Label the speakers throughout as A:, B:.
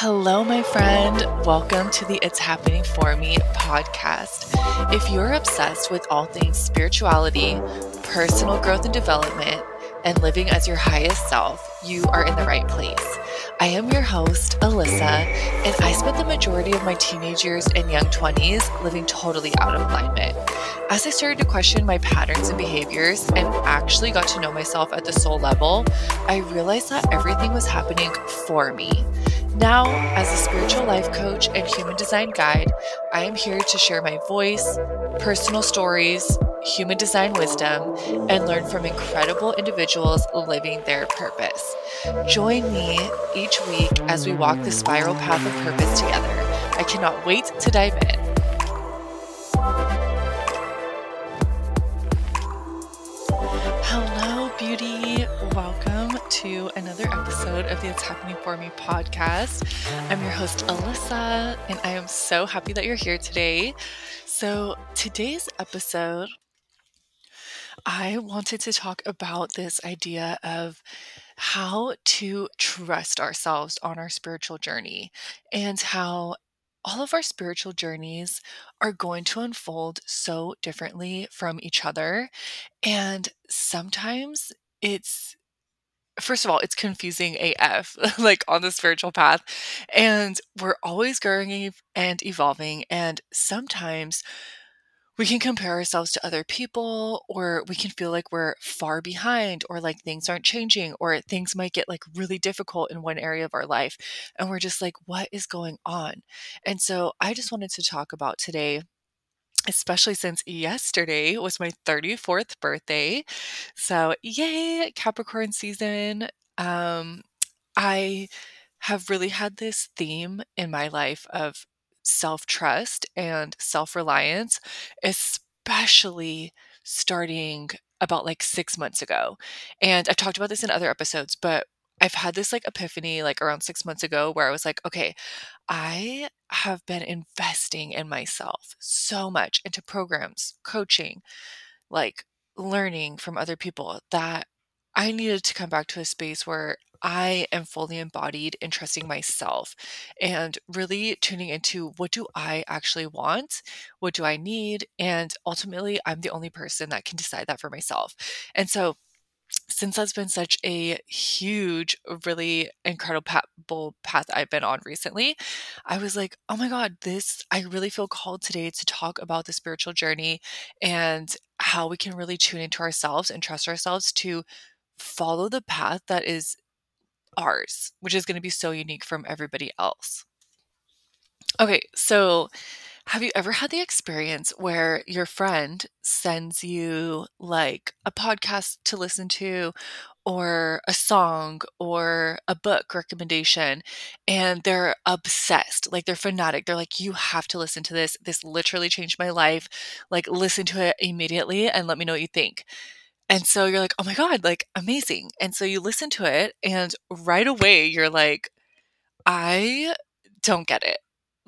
A: Hello, my friend. Welcome to the It's Happening For Me podcast. If you're obsessed with all things spirituality, personal growth and development, and living as your highest self, you are in the right place. I am your host, Ellisa, and I spent the majority of my teenage years and young 20s living totally out of alignment. As I started to question my patterns and behaviors and actually got to know myself at the soul level, I realized that everything was happening for me. Now, as a spiritual life coach and human design guide, I am here to share my voice, personal stories, human design wisdom, and learn from incredible individuals living their purpose. Join me each week as we walk the spiral path of purpose together. I cannot wait to dive in. Hello, beauty. Welcome to another episode of the It's Happening For Me podcast. I'm your host, Ellisa, and I am so happy that you're here today. So, today's episode, I wanted to talk about this idea of how to trust ourselves on our spiritual journey and how all of our spiritual journeys are going to unfold so differently from each other. And sometimes it's first of all, it's confusing AF, like on the spiritual path. And we're always growing and evolving. And sometimes we can compare ourselves to other people, or we can feel like we're far behind, or like things aren't changing, or things might get like really difficult in one area of our life. And we're just like, what is going on? And so I just wanted to talk about today especially since yesterday was my 34th birthday. So, yay, Capricorn season. Um, I have really had this theme in my life of self trust and self reliance, especially starting about like six months ago. And I've talked about this in other episodes, but I've had this like epiphany like around six months ago where I was like, okay, I have been investing in myself so much into programs, coaching, like learning from other people that I needed to come back to a space where I am fully embodied in trusting myself and really tuning into what do I actually want? What do I need? And ultimately, I'm the only person that can decide that for myself. And so, since that's been such a huge, really incredible path I've been on recently, I was like, oh my God, this, I really feel called today to talk about the spiritual journey and how we can really tune into ourselves and trust ourselves to follow the path that is ours, which is going to be so unique from everybody else. Okay, so have you ever had the experience where your friend sends you like a podcast to listen to or a song or a book recommendation and they're obsessed like they're fanatic they're like you have to listen to this this literally changed my life like listen to it immediately and let me know what you think and so you're like, oh my God, like amazing. And so you listen to it, and right away you're like, I don't get it.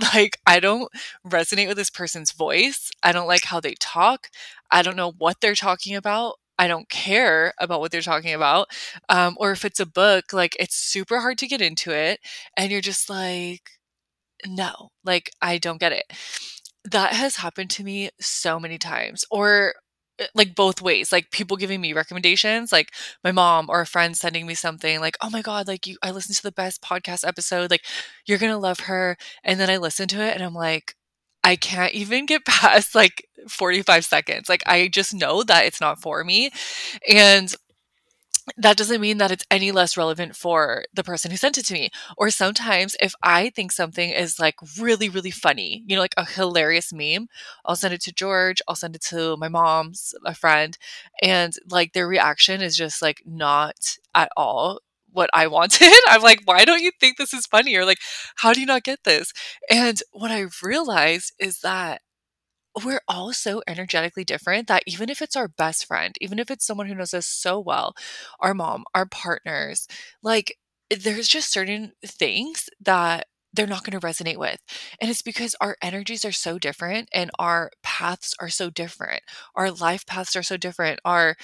A: Like, I don't resonate with this person's voice. I don't like how they talk. I don't know what they're talking about. I don't care about what they're talking about. Um, or if it's a book, like it's super hard to get into it. And you're just like, no, like I don't get it. That has happened to me so many times. Or Eh, like both ways like people giving me recommendations like my mom or a friend sending me something like oh my god like you i listened to the best podcast episode like you're gonna love her and then i listen to it and i'm like i can't even get past like 45 seconds like i just know that it's not for me and that doesn't mean that it's any less relevant for the person who sent it to me. Or sometimes if I think something is like really, really funny, you know, like a hilarious meme, I'll send it to George, I'll send it to my mom's, a friend, and like their reaction is just like not at all what I wanted. I'm like, why don't you think this is funny? Or like, how do you not get this? And what I realized is that we're all so energetically different that even if it's our best friend, even if it's someone who knows us so well, our mom, our partners, like there's just certain things that they're not going to resonate with. And it's because our energies are so different and our paths are so different. Our life paths are so different. Our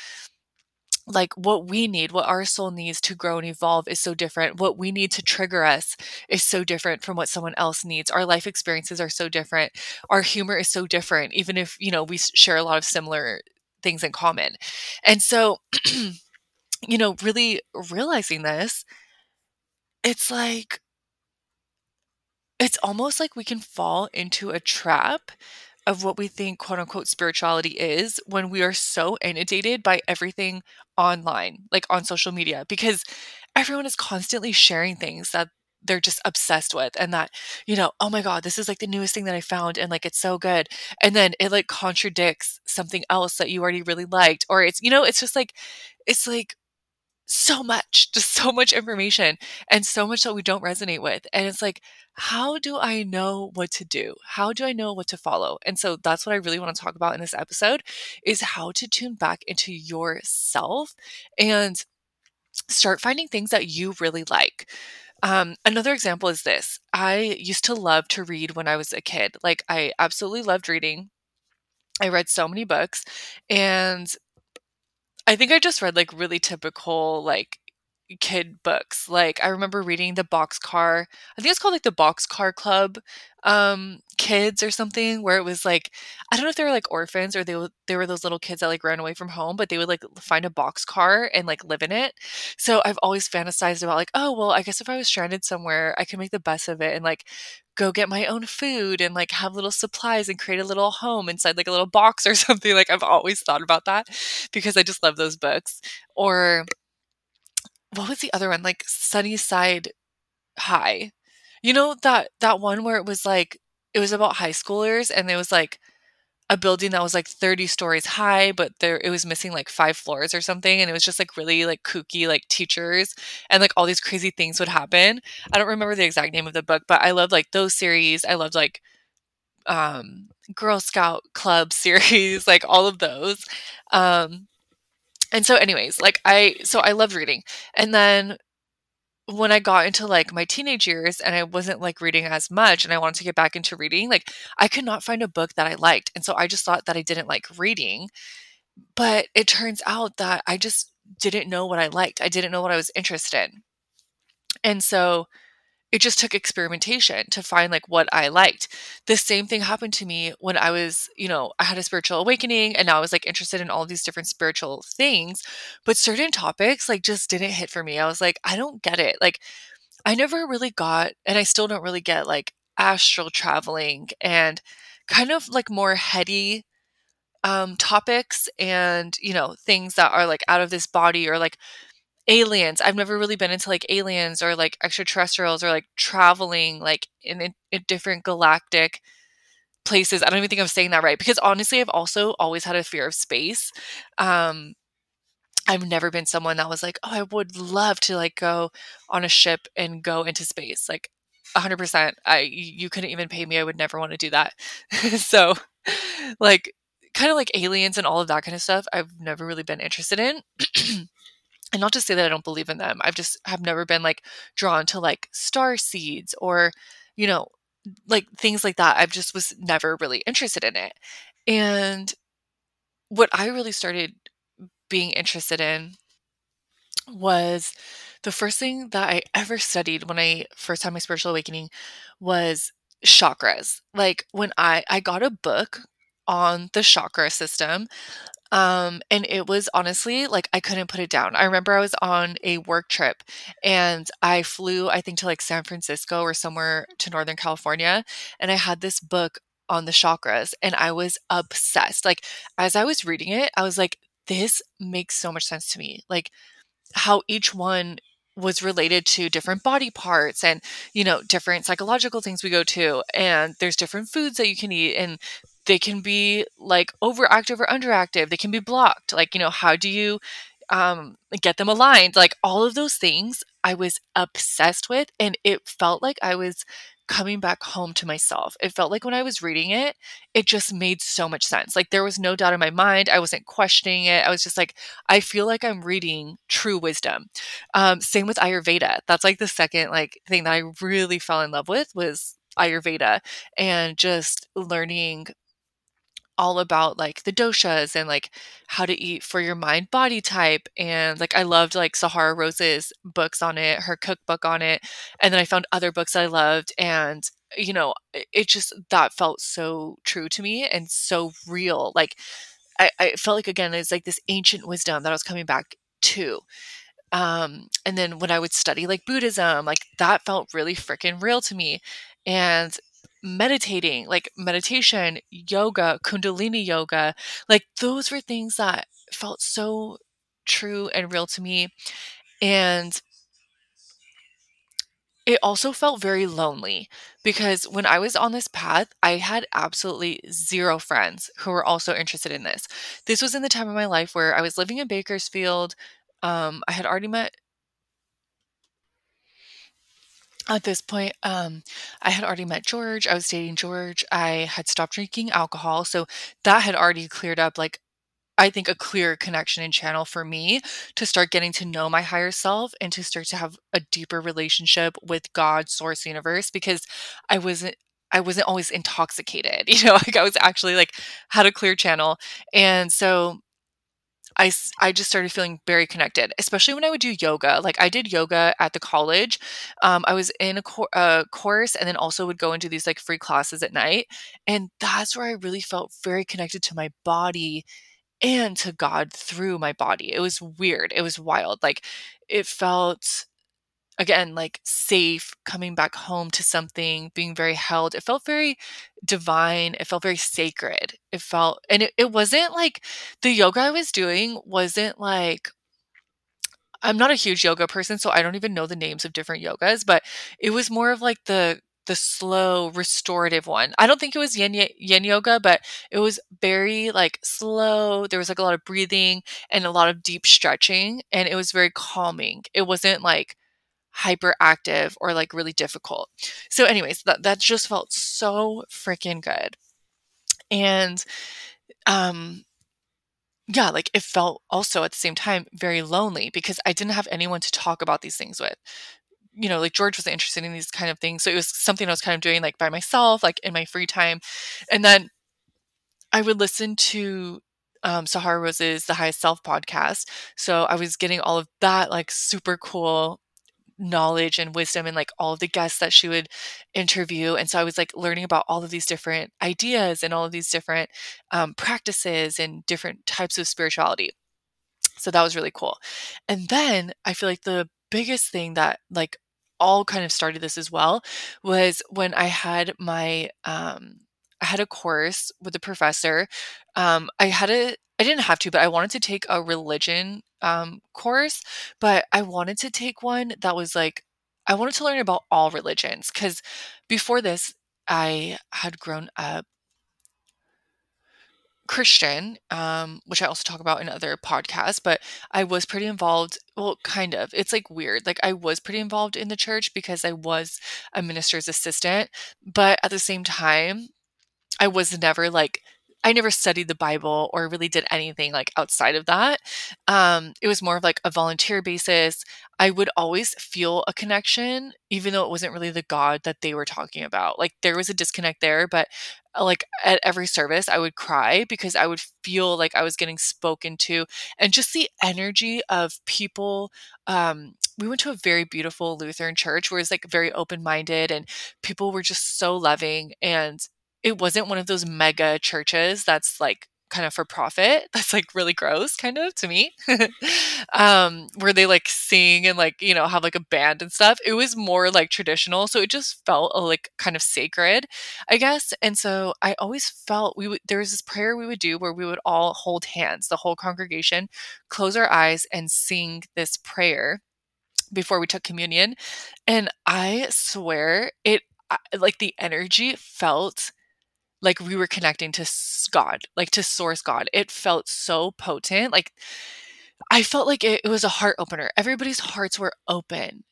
A: like what we need, what our soul needs to grow and evolve is so different. What we need to trigger us is so different from what someone else needs. Our life experiences are so different. Our humor is so different, even if, you know, we share a lot of similar things in common. And so, you know, really realizing this, it's like, it's almost like we can fall into a trap of what we think quote unquote spirituality is when we are so inundated by everything online, like on social media, because everyone is constantly sharing things that they're just obsessed with and that you know oh my god this is like the newest thing that i found and like it's so good. And then it like contradicts something else that you already really liked or it's you know it's just like it's like so much, just so much information and so much that we don't resonate with. And it's like, how do I know what to do? How do I know what to follow? And so that's what I really want to talk about in this episode is how to tune back into yourself and start finding things that you really like. Um, another example is this. I used to love to read when I was a kid. Like I absolutely loved reading. I read so many books and I think I just read like really typical like kid books. Like I remember reading the Boxcar. I think it's called like the Boxcar Club um kids or something where it was like I don't know if they were like orphans or they they were those little kids that like ran away from home, but they would like find a boxcar and like live in it. So I've always fantasized about like, oh well, I guess if I was stranded somewhere, I could make the best of it and like go get my own food and like have little supplies and create a little home inside like a little box or something. Like I've always thought about that because I just love those books. Or what was the other one? Like Sunnyside High. You know that that one where it was like it was about high schoolers and it was like a building that was like 30 stories high but there it was missing like five floors or something and it was just like really like kooky like teachers and like all these crazy things would happen i don't remember the exact name of the book but i loved like those series i loved like um girl scout club series like all of those um and so anyways like i so i loved reading and then when I got into like my teenage years and I wasn't like reading as much and I wanted to get back into reading, like I could not find a book that I liked. And so I just thought that I didn't like reading. But it turns out that I just didn't know what I liked. I didn't know what I was interested in. And so it just took experimentation to find like what I liked. The same thing happened to me when I was, you know, I had a spiritual awakening and I was like interested in all these different spiritual things, but certain topics like just didn't hit for me. I was like, I don't get it. Like I never really got and I still don't really get like astral traveling and kind of like more heady um topics and, you know, things that are like out of this body or like aliens. I've never really been into like aliens or like extraterrestrials or like traveling like in, in, different galactic places. I don't even think I'm saying that right because honestly, I've also always had a fear of space. Um, I've never been someone that was like, oh, I would love to like go on a ship and go into space. Like 100%. I you couldn't even pay me. I would never want to do that. so like kind of like aliens and all of that kind of stuff, I've never really been interested in. and not to say that I don't believe in them. I've just have never been like drawn to like star seeds or, you know, like things like that. I've just was never really interested in it. And what I really started being interested in was the first thing that I ever studied when I first had my spiritual awakening was chakras. Like when I I got a book on the chakra system um, and it was honestly like I couldn't put it down. I remember I was on a work trip and I flew, I think, to like San Francisco or somewhere to Northern California. And I had this book on the chakras and I was obsessed. Like, as I was reading it, I was like, this makes so much sense to me. Like, how each one was related to different body parts and you know different psychological things we go to and there's different foods that you can eat and they can be like overactive or underactive they can be blocked like you know how do you um, get them aligned like all of those things i was obsessed with and it felt like i was coming back home to myself. It felt like when I was reading it, it just made so much sense. Like there was no doubt in my mind. I wasn't questioning it. I was just like, I feel like I'm reading true wisdom. Um, same with Ayurveda. That's like the second like thing that I really fell in love with was Ayurveda and just learning all about like the doshas and like how to eat for your mind body type and like I loved like Sahara Rose's books on it, her cookbook on it, and then I found other books I loved and you know, it just that felt so true to me and so real. Like I, I felt like again it's like this ancient wisdom that I was coming back to. Um, and then when I would study like Buddhism, like that felt really freaking real to me. And meditating, like meditation, yoga, Kundalini yoga, like those were things that felt so true and real to me. And it also felt very lonely because when I was on this path, I had absolutely zero friends who were also interested in this. This was in the time of my life where I was living in Bakersfield. Um, I had already met at this point, um, I had already met George. I was dating George. I had stopped drinking alcohol. So that had already cleared up, like, I think a clear connection and channel for me to start getting to know my higher self and to start to have a deeper relationship with God, source, universe, because I wasn't. I wasn't always intoxicated, you know, like I was actually like had a clear channel. And so I, I just started feeling very connected, especially when I would do yoga. Like I did yoga at the college. Um, I was in a, a course and then also would go into these like free classes at night. And that's where I really felt very connected to my body and to God through my body. It was weird. It was wild. Like it felt again like safe coming back home to something being very held it felt very divine it felt very sacred it felt and it, it wasn't like the yoga i was doing wasn't like i'm not a huge yoga person so i don't even know the names of different yogas but it was more of like the the slow restorative one. I don't think it was yin, yin yoga but it was very like slow there was like a lot of breathing and a lot of deep stretching and it was very calming. It wasn't like hyperactive or like really difficult. So, anyways, that that just felt so freaking good. And um yeah, like it felt also at the same time very lonely because I didn't have anyone to talk about these things with. You know, like George was interested in these kind of things. So it was something I was kind of doing like by myself, like in my free time. And then I would listen to um, Sahara Rose's The Highest Self podcast. So I was getting all of that like super cool knowledge and wisdom and like all of the guests that she would interview. And so I was like learning about all of these different ideas and all of these different um, practices and different types of spirituality. So that was really cool. And then I feel like the biggest thing that like all kind of started this as well was when I had my um I had a course with a professor. Um I had a I didn't have to, but I wanted to take a religion um, course, but I wanted to take one that was like, I wanted to learn about all religions because before this, I had grown up Christian, um, which I also talk about in other podcasts, but I was pretty involved. Well, kind of. It's like weird. Like I was pretty involved in the church because I was a minister's assistant, but at the same time, I was never like I never studied the Bible or really did anything like outside of that. Um, it was more of like a volunteer basis. I would always feel a connection, even though it wasn't really the God that they were talking about. Like there was a disconnect there, but uh, like at every service, I would cry because I would feel like I was getting spoken to, and just the energy of people. Um, we went to a very beautiful Lutheran church where it's like very open minded, and people were just so loving and it wasn't one of those mega churches that's like kind of for profit that's like really gross kind of to me. Um where they like sing and like you know have like a band and stuff. It was more like traditional so it just felt uh, like kind of sacred i guess. And so i always felt we would there was this prayer we would do where we would all hold hands the whole congregation close our eyes and sing this prayer before we took communion. And i swear it like the energy felt like we were connecting to God, like to source God. It felt so potent. Like I felt like it, it was a heart opener. Everybody's hearts were open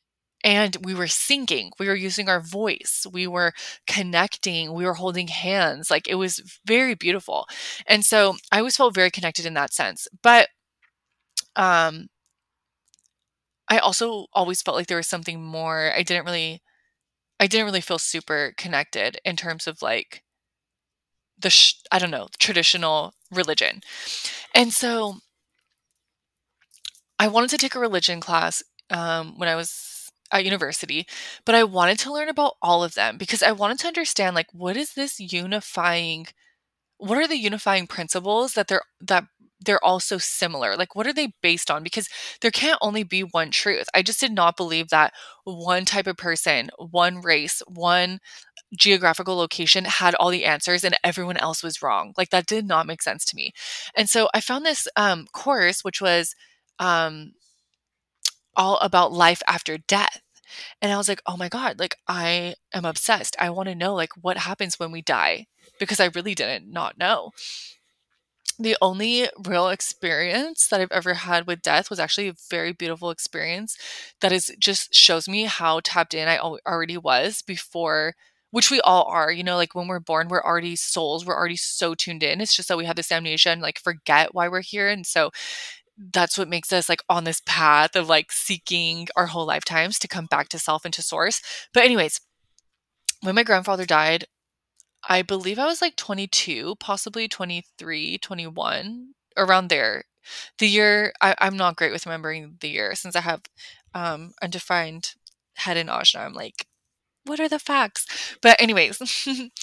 A: and we were singing we were using our voice we were connecting we were holding hands like it was very beautiful and so i always felt very connected in that sense but um i also always felt like there was something more i didn't really i didn't really feel super connected in terms of like the sh- I don't know traditional religion, and so I wanted to take a religion class um, when I was at university, but I wanted to learn about all of them because I wanted to understand like what is this unifying what are the unifying principles that they're that they're all so similar? Like what are they based on? Because there can't only be one truth. I just did not believe that one type of person one race one geographical location had all the answers and everyone else was wrong. Like that did not make sense to me. And so i found this um, course which was um, all about life after death. And i was like oh my god like i am obsessed. I want to know like what happens when we die because I really didn't not know. The only real experience that I've ever had with death was actually a very beautiful experience that is just shows me how tapped in I already was before which we all are, you know, like when we're born, we're already souls, we're already so tuned in. It's just that we have this amnesia and like forget why we're here. And so that's what makes us like on this path of like seeking our whole lifetimes to come back to self and to source. But, anyways, when my grandfather died, I believe I was like 22, possibly 23, 21, around there. The year, I, I'm not great with remembering the year since I have um, undefined head and ajna. I'm like, what are the facts? But, anyways,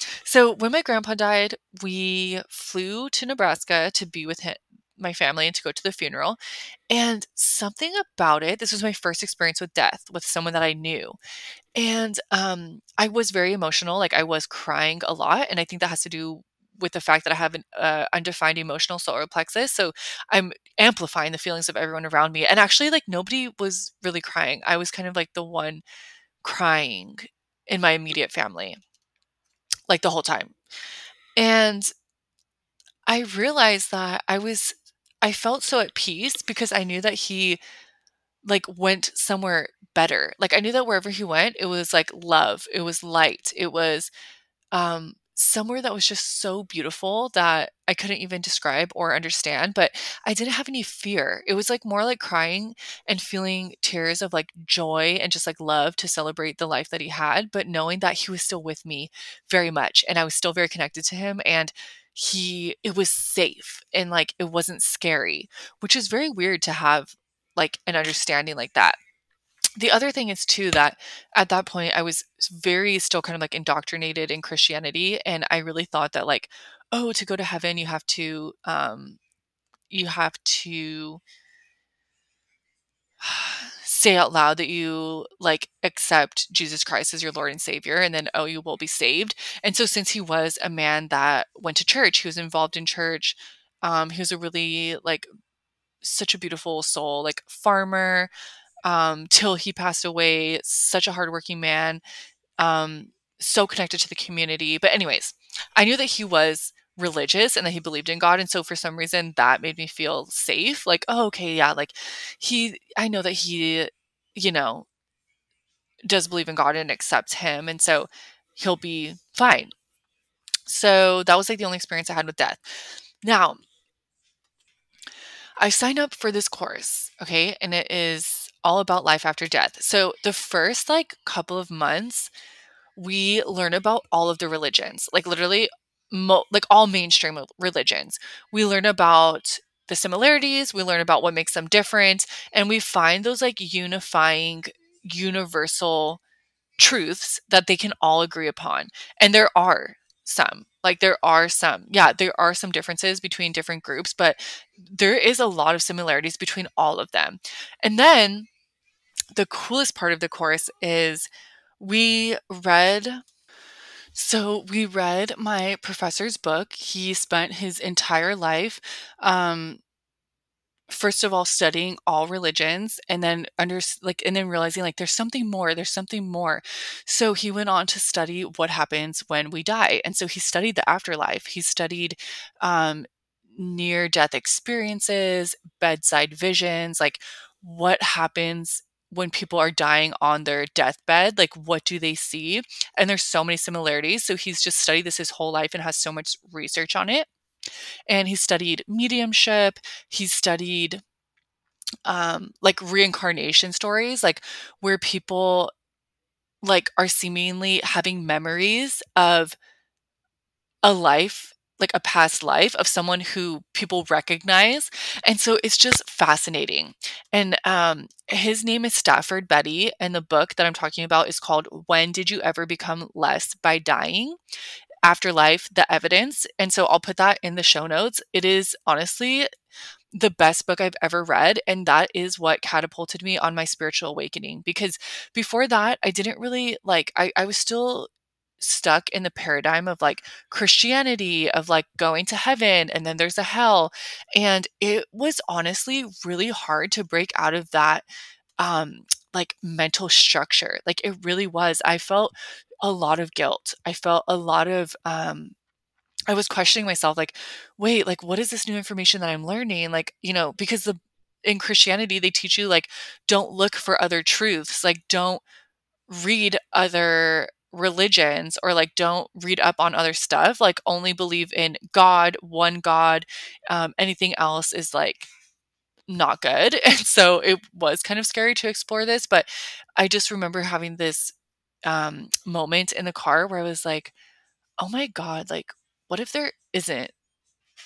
A: so when my grandpa died, we flew to Nebraska to be with him, my family and to go to the funeral. And something about it, this was my first experience with death with someone that I knew. And um, I was very emotional. Like I was crying a lot. And I think that has to do with the fact that I have an uh, undefined emotional solar plexus. So I'm amplifying the feelings of everyone around me. And actually, like nobody was really crying. I was kind of like the one crying in my immediate family, like the whole time. And I realized that I was, I felt so at peace because I knew that he like went somewhere better. Like I knew that wherever he went, it was like love, it was light, it was um somewhere that was just so beautiful that I couldn't even describe or understand, but I didn't have any fear. It was like more like crying and feeling tears of like joy and just like love to celebrate the life that he had, but knowing that he was still with me very much and I was still very connected to him and he it was safe and like it wasn't scary, which is very weird to have like an understanding like that the other thing is too that at that point I was very still kind of like indoctrinated in Christianity and I really thought that like oh to go to heaven you have to um you have to say out loud that you like accept Jesus Christ as your Lord and Savior and then oh you will be saved. And so since he was a man that went to church, he was involved in church, um he was a really like such a beautiful soul, like farmer, um, till he passed away. Such a hardworking man, um, so connected to the community. But, anyways, I knew that he was religious and that he believed in God. And so, for some reason, that made me feel safe. Like, oh, okay, yeah, like he, I know that he, you know, does believe in God and accepts him. And so he'll be fine. So, that was like the only experience I had with death. Now, I signed up for this course, okay, and it is all about life after death. So the first like couple of months, we learn about all of the religions, like literally, mo- like all mainstream religions. We learn about the similarities, we learn about what makes them different, and we find those like unifying, universal truths that they can all agree upon. And there are some. Like there are some, yeah, there are some differences between different groups, but there is a lot of similarities between all of them. And then the coolest part of the course is we read so we read my professor's book. He spent his entire life um, first of all studying all religions and then under like and then realizing like there's something more there's something more. So he went on to study what happens when we die. And so he studied the afterlife. He studied um, near death experiences bedside visions like what happens when people are dying on their deathbed like what do they see? And there's so many similarities so he's just studied this his whole life and has so much research on it. And he studied mediumship he studied um like reincarnation stories like where people like are seemingly having memories of a life like a past life of someone who people recognize. And so it's just fascinating. And um, his name is Stafford Betty. And the book that I'm talking about is called When Did You Ever Become Less by Dying? Afterlife, the Evidence. And so I'll put that in the show notes. It is honestly the best book I've ever read. And that is what catapulted me on my spiritual awakening. Because before that, I didn't really like, I, I was still stuck in the paradigm of like Christianity, of like going to heaven and then there's a hell. And it was honestly really hard to break out of that um like mental structure. Like it really was. I felt a lot of guilt. I felt a lot of um I was questioning myself like, wait, like what is this new information that I'm learning? Like, you know, because the in Christianity they teach you like don't look for other truths. Like don't read other religions or like don't read up on other stuff like only believe in god one god um, anything else is like not good. And so it was kind of scary to explore this but i just remember having this um, moment in the car where i was like oh my god like what if there isn't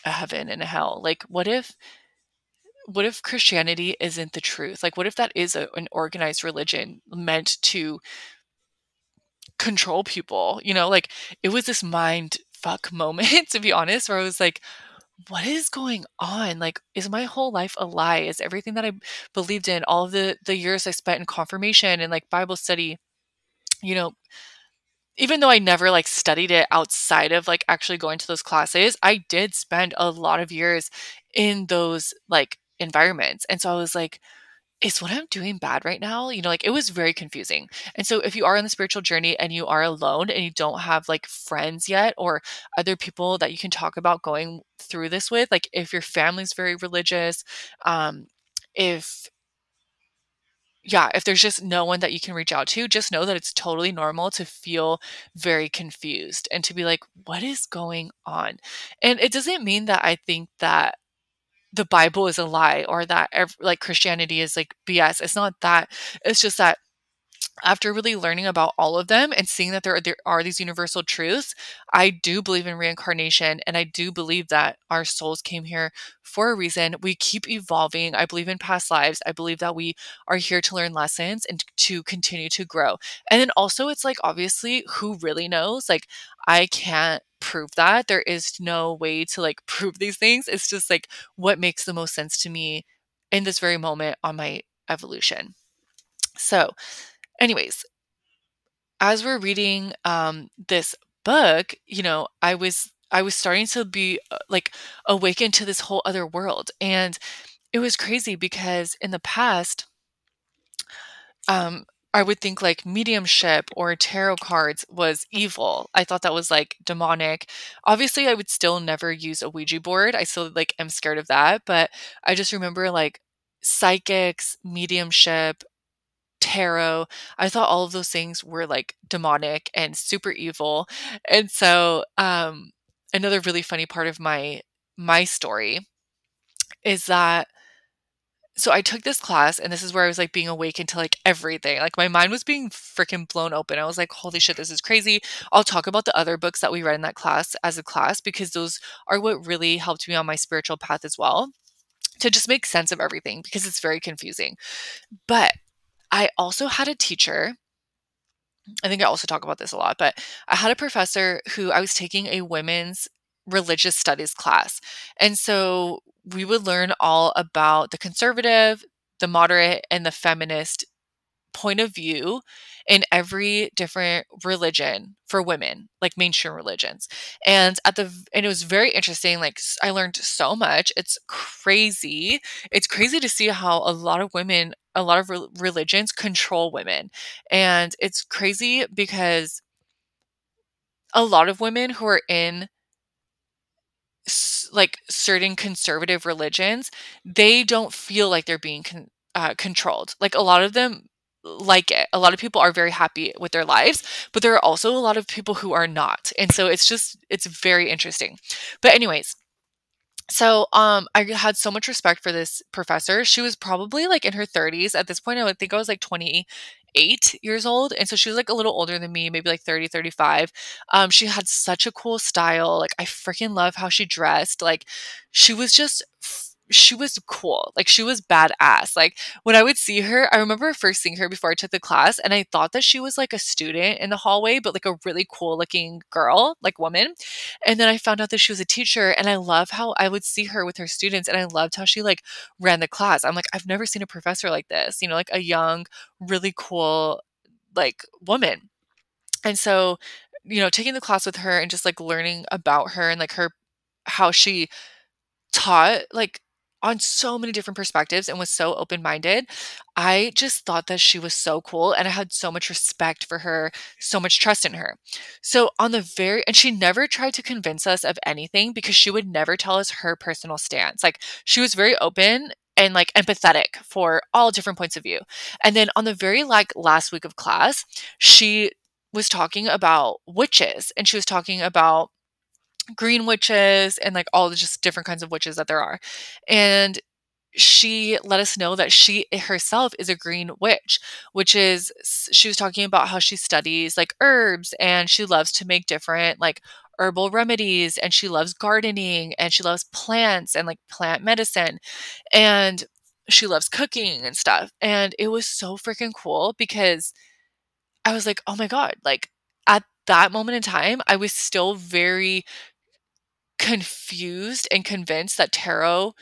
A: a heaven and a hell? Like what if what if christianity isn't the truth? Like what if that is a, an organized religion meant to control people, you know, like it was this mind fuck moment to be honest where I was like what is going on? Like is my whole life a lie? Is everything that I believed in all the the years I spent in confirmation and like Bible study, you know, even though I never like studied it outside of like actually going to those classes, I did spend a lot of years in those like environments. And so I was like, is what I'm doing bad right now? You know, like it was very confusing. And so if you are on the spiritual journey and you are alone and you don't have like friends yet or other people that you can talk about going through this with, like if your family's very religious, um, if yeah, if there's just no one that you can reach out to, just know that it's totally normal to feel very confused and to be like, what is going on? And it doesn't mean that I think that the Bible is a lie or that like Christianity is like BS. It's not that. It's just that after really learning about all of them and seeing that there are, there are these universal truths, I do believe in reincarnation and I do believe that our souls came here for a reason. We keep evolving. I believe in past lives. I believe that we are here to learn lessons and to continue to grow. And then also, it's like obviously, who really knows? Like, I can't prove that. There is no way to like prove these things. It's just like what makes the most sense to me in this very moment on my evolution. So, anyways, as we're reading um, this book, you know, I was I was starting to be uh, like awakened to this whole other world, and it was crazy because in the past, um, I would think like mediumship or tarot cards was evil. I thought that was like demonic. Obviously, I would still never use a Ouija board. I still like am scared of that, but I just remember like psychics, mediumship, tarot. I thought all of those things were like demonic and super evil. And so um another really funny part of my my story is that so I took this class and this is where I was like being awakened to like everything. Like my mind was being freaking blown open. I was like, holy shit, this is crazy. I'll talk about the other books that we read in that class as a class because those are what really helped me on my spiritual path as well to just make sense of everything because it's very confusing. But I also had a teacher I think I also talk about this a lot, but I had a professor who I was taking a women's religious studies class. And so we would learn all about the conservative, the moderate, and the feminist point of view in every different religion for women like mainstream religions. And at the and it was very interesting like i learned so much. It's crazy. It's crazy to see how a lot of women a lot of re- religions control women. And it's crazy because a lot of women who are in like certain conservative religions, they don't feel like they're being con- uh, controlled. Like a lot of them like it. A lot of people are very happy with their lives, but there are also a lot of people who are not. And so it's just it's very interesting. But anyways, so um I had so much respect for this professor. She was probably like in her 30s. At this point I think I was like 28 28 years old. And so she was like a little older than me, maybe like 30, 35. Um, she had such a cool style. Like, I freaking love how she dressed. Like, she was just she was cool. Like she was badass. Like when I would see her, I remember first seeing her before I took the class and I thought that she was like a student in the hallway, but like a really cool looking girl, like woman. And then I found out that she was a teacher and I love how I would see her with her students and I loved how she like ran the class. I'm like, I've never seen a professor like this, you know, like a young, really cool like woman. And so, you know, taking the class with her and just like learning about her and like her how she taught like on so many different perspectives and was so open minded. I just thought that she was so cool and I had so much respect for her, so much trust in her. So, on the very, and she never tried to convince us of anything because she would never tell us her personal stance. Like, she was very open and like empathetic for all different points of view. And then on the very like last week of class, she was talking about witches and she was talking about green witches and like all the just different kinds of witches that there are. And she let us know that she herself is a green witch, which is she was talking about how she studies like herbs and she loves to make different like herbal remedies and she loves gardening and she loves plants and like plant medicine and she loves cooking and stuff. And it was so freaking cool because I was like, "Oh my god, like at that moment in time, I was still very confused and convinced that tarot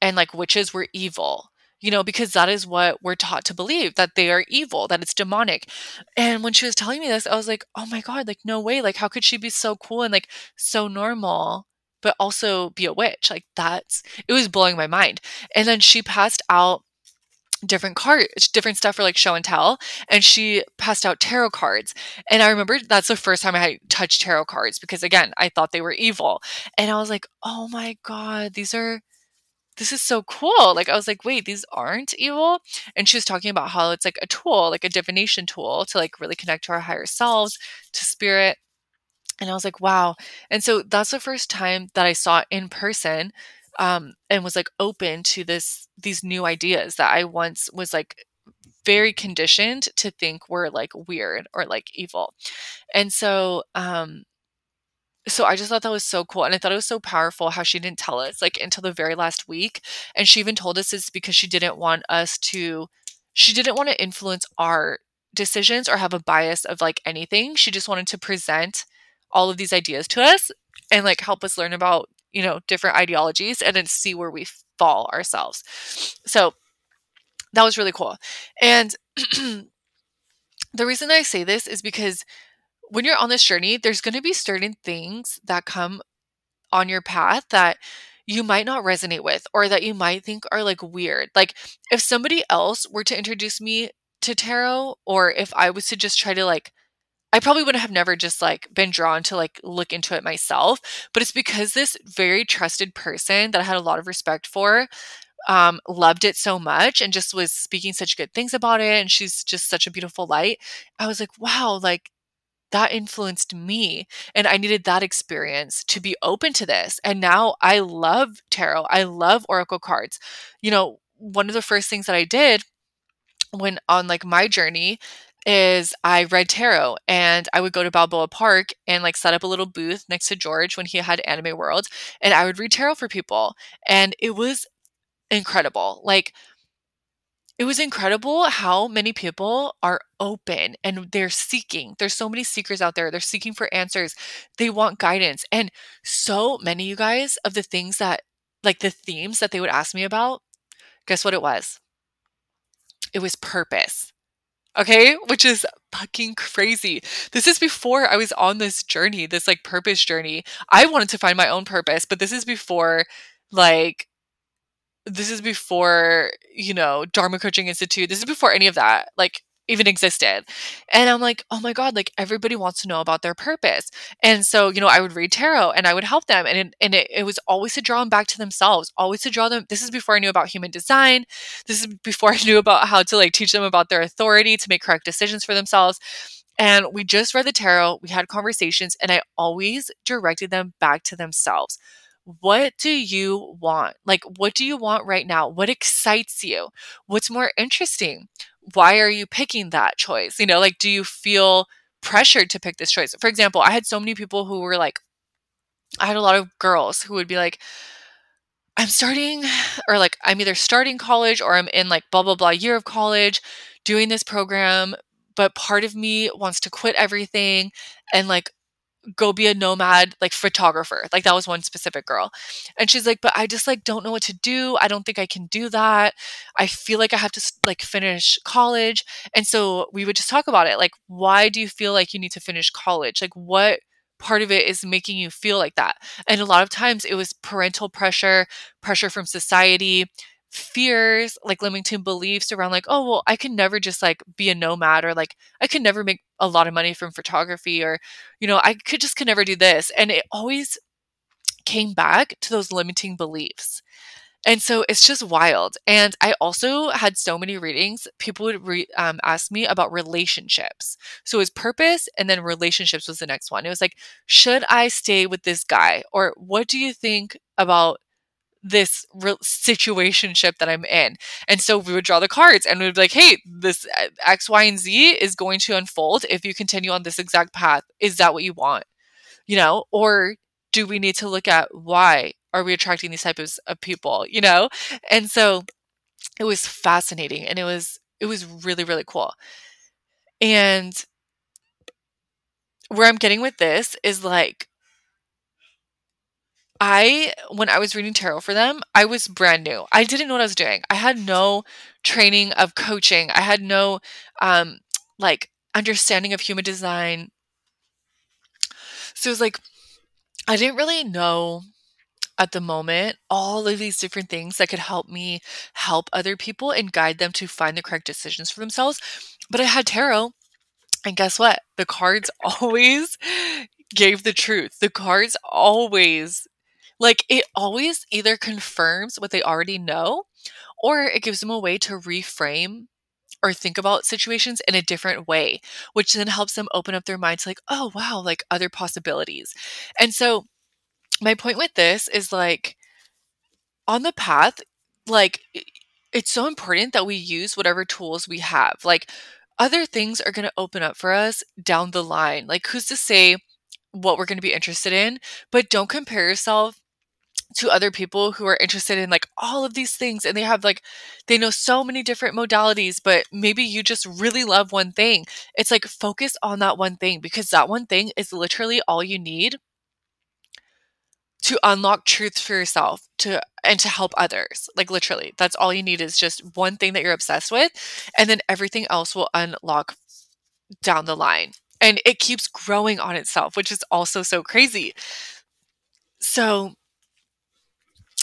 A: and like witches were evil you know because that is what we're taught to believe that they are evil that it's demonic. And when she was telling me this i was like oh my god like no way like how could she be so cool and like so normal but also be a witch? Like that's it was blowing my mind. And then she passed out different cards, different stuff for like show and tell. And she passed out tarot cards. And I remember that's the first time I had touched tarot cards because again, I thought they were evil. And I was like, oh my God, these are this is so cool. Like I was like, wait, these aren't evil. And she was talking about how it's like a tool, like a divination tool to like really connect to our higher selves, to spirit. And I was like, wow. And so that's the first time that I saw in person um, and was like open to this these new ideas that I once was like very conditioned to think were like weird or like evil. And so um so I just thought that was so cool and I thought it was so powerful how she didn't tell us like until the very last week and she even told us it's because she didn't want us to she didn't want to influence our decisions or have a bias of like anything. She just wanted to present all of these ideas to us and like help us learn about you know, different ideologies and then see where we fall ourselves. So that was really cool. And the reason I say this is because when you're on this journey, there's going to be certain things that come on your path that you might not resonate with or that you might think are like weird. Like if somebody else were to introduce me to tarot or if I was to just try to like I probably would have never just like been drawn to like look into it myself, but it's because this very trusted person that I had a lot of respect for um, loved it so much and just was speaking such good things about it. And she's just such a beautiful light. I was like, wow, like that influenced me. And I needed that experience to be open to this. And now I love tarot, I love oracle cards. You know, one of the first things that I did when on like my journey is I read tarot and I would go to Balboa Park and like set up a little booth next to George when he had Anime World and I would read tarot for people. And it was incredible. Like, it was incredible how many people are open and they're seeking. There's so many seekers out there. They're seeking for answers. They want guidance. And so many, you guys, of the things that, like the themes that they would ask me about, guess what it was? It was purpose Okay, which is fucking crazy. This is before I was on this journey, this like purpose journey. I wanted to find my own purpose, but this is before like this is before, you know, Dharma Coaching Institute. This is before any of that. Like even existed. And I'm like, oh my God, like everybody wants to know about their purpose. And so, you know, I would read tarot and I would help them. And, it, and it, it was always to draw them back to themselves, always to draw them. This is before I knew about human design. This is before I knew about how to like teach them about their authority to make correct decisions for themselves. And we just read the tarot, we had conversations, and I always directed them back to themselves what do you want? Like, what do you want right now? What excites you? What's more interesting? Why are you picking that choice? You know, like, do you feel pressured to pick this choice? For example, I had so many people who were like, I had a lot of girls who would be like, I'm starting, or like, I'm either starting college or I'm in like blah, blah, blah year of college doing this program. But part of me wants to quit everything and like go be a nomad like photographer like that was one specific girl. And she's like but i just like don't know what to do. I don't think i can do that. I feel like i have to like finish college. And so we would just talk about it like why do you feel like you need to finish college? Like what part of it is making you feel like that? And a lot of times it was parental pressure pressure from society fears like limiting beliefs around like oh well i can never just like be a nomad or like i can never make a lot of money from photography or you know i could just could never do this and it always came back to those limiting beliefs and so it's just wild and i also had so many readings people would re- um, ask me about relationships so it was purpose and then relationships was the next one it was like should i stay with this guy? or what do you think about this re- situationship that I'm in. And so we would draw the cards and we'd be like, hey, this uh, X, Y, and Z is going to unfold if you continue on this exact path. Is that what you want? You know, or do we need to look at why are we attracting these types of people? You know? And so it was fascinating and it was it was really, really cool. And where I'm getting with this is like I when I was reading tarot for them, I was brand new. I didn't know what I was doing. I had no training of coaching. I had no um like understanding of human design. So it was like I didn't really know at the moment all of these different things that could help me help other people and guide them to find the correct decisions for themselves. But I had tarot and guess what? The cards always gave the truth. The cards always like it always either confirms what they already know or it gives them a way to reframe or think about situations in a different way, which then helps them open up their minds like, oh, wow, like other possibilities. And so, my point with this is like on the path, like it's so important that we use whatever tools we have. Like, other things are going to open up for us down the line. Like, who's to say what we're going to be interested in? But don't compare yourself to other people who are interested in like all of these things and they have like they know so many different modalities but maybe you just really love one thing. It's like focus on that one thing because that one thing is literally all you need to unlock truth for yourself to and to help others like literally that's all you need is just one thing that you're obsessed with and then everything else will unlock down the line and it keeps growing on itself which is also so crazy. So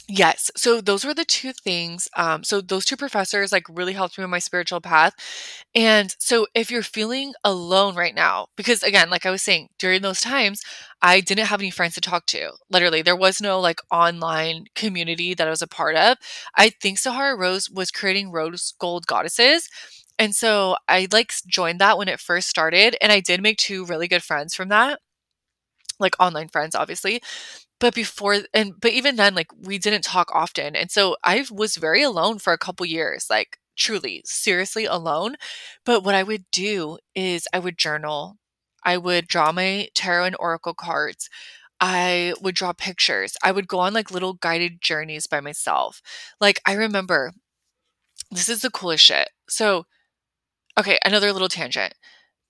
A: Yes. So those were the two things. Um, so those two professors like really helped me on my spiritual path. And so if you're feeling alone right now, because again, like I was saying, during those times, I didn't have any friends to talk to. Literally, there was no like online community that I was a part of. I think Sahara Rose was creating rose gold goddesses. And so I like joined that when it first started. And I did make two really good friends from that like online friends obviously but before and but even then like we didn't talk often and so i was very alone for a couple years like truly seriously alone but what i would do is i would journal i would draw my tarot and oracle cards i would draw pictures i would go on like little guided journeys by myself like i remember this is the coolest shit so okay another little tangent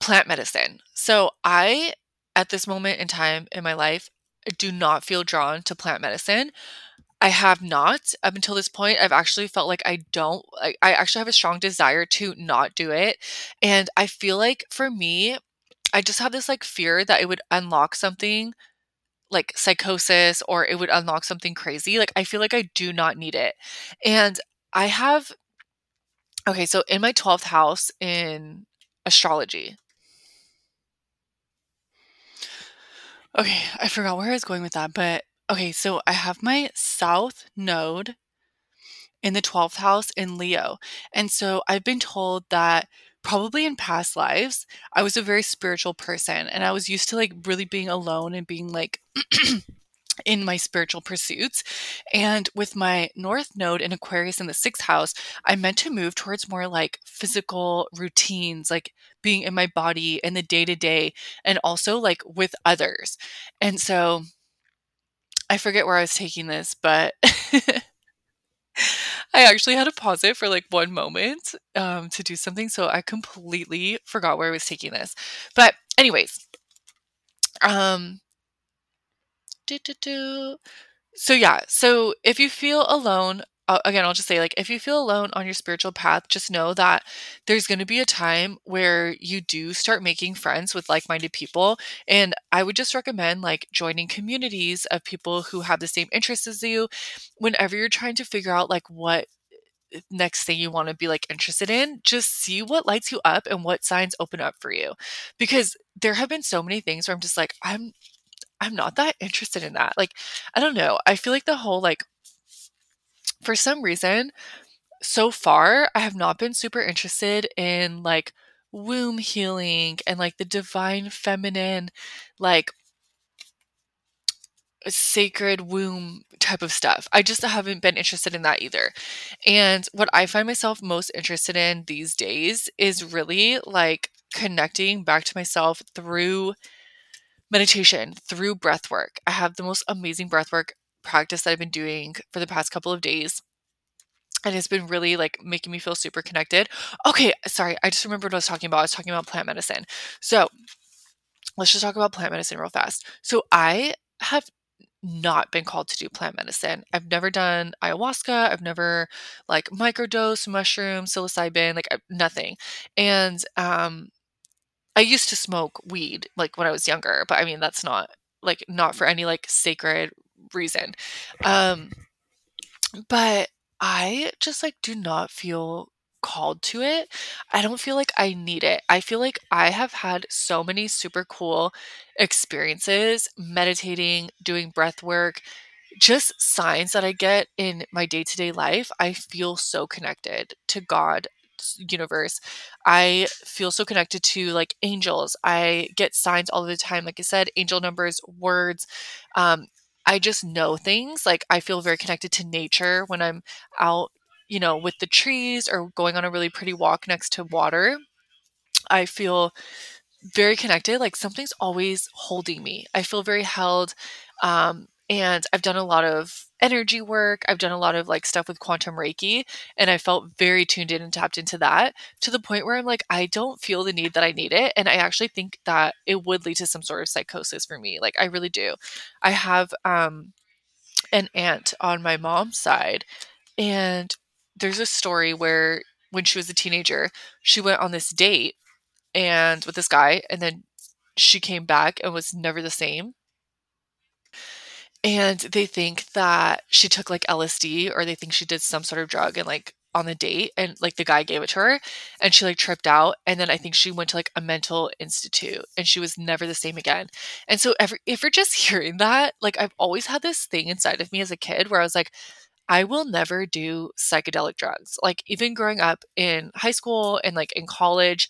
A: plant medicine so i at this moment in time in my life do not feel drawn to plant medicine. I have not up until this point. I've actually felt like I don't, I, I actually have a strong desire to not do it. And I feel like for me, I just have this like fear that it would unlock something like psychosis or it would unlock something crazy. Like I feel like I do not need it. And I have, okay, so in my 12th house in astrology, Okay, I forgot where I was going with that, but okay, so I have my south node in the 12th house in Leo. And so I've been told that probably in past lives, I was a very spiritual person and I was used to like really being alone and being like in my spiritual pursuits. And with my North Node in Aquarius in the sixth house, I meant to move towards more like physical routines, like being in my body in the day to day, and also like with others. And so I forget where I was taking this, but. I actually had to pause it for like one moment um, to do something. So I completely forgot where I was taking this. But, anyways, um, so yeah, so if you feel alone, uh, again, I'll just say like if you feel alone on your spiritual path, just know that there's going to be a time where you do start making friends with like-minded people, and I would just recommend like joining communities of people who have the same interests as you. Whenever you're trying to figure out like what eh, next thing you want to be like interested in just see what lights you up and what signs open up for you. Because there have been so many things where i'm just like i'm I'm not that interested in that. Like, I don't know. I feel like the whole, like, for some reason, so far, I have not been super interested in like womb healing and like the divine feminine, like sacred womb type of stuff. I just haven't been interested in that either. And what I find myself most interested in these days is really like connecting back to myself through meditation, through breath work. I have the most amazing breath work practice that I've been doing for the past couple of days. And it's been really like making me feel super connected. Okay, sorry, I just remembered what I was talking about. I was talking about plant medicine. So let's just talk about plant medicine real fast. So I have not been called to do plant medicine. I've never done ayahuasca. I've never like microdose mushroom, psilocybin, like nothing. And um I used to smoke weed like when I was younger, but I mean that's not like not for any like sacred reason. Um but I just like do not feel called to it. I don't feel like I need it. I feel like I have had so many super cool experiences meditating, doing breath work, just signs that I get in my day to day life. I feel so connected to God universe i feel so connected to like angels. I get signs all the time like i said angel numbers words um i just know things like i feel very connected to nature when i'm out you know with the trees or going on a really pretty walk next to water. I feel very connected like something's always holding me. I feel very held um and I've done a lot of energy work. I've done a lot of like stuff with quantum Reiki, and I felt very tuned in and tapped into that to the point where I'm like, I don't feel the need that I need it. And I actually think that it would lead to some sort of psychosis for me. Like, I really do. I have um, an aunt on my mom's side, and there's a story where when she was a teenager, she went on this date and with this guy, and then she came back and was never the same and they think that she took like LSD or they think she did some sort of drug and like on the date and like the guy gave it to her and she like tripped out and then I think she went to like a mental institute and she was never the same again. And so every if you're just hearing that, like I've always had this thing inside of me as a kid where I was like I will never do psychedelic drugs. Like even growing up in high school and like in college,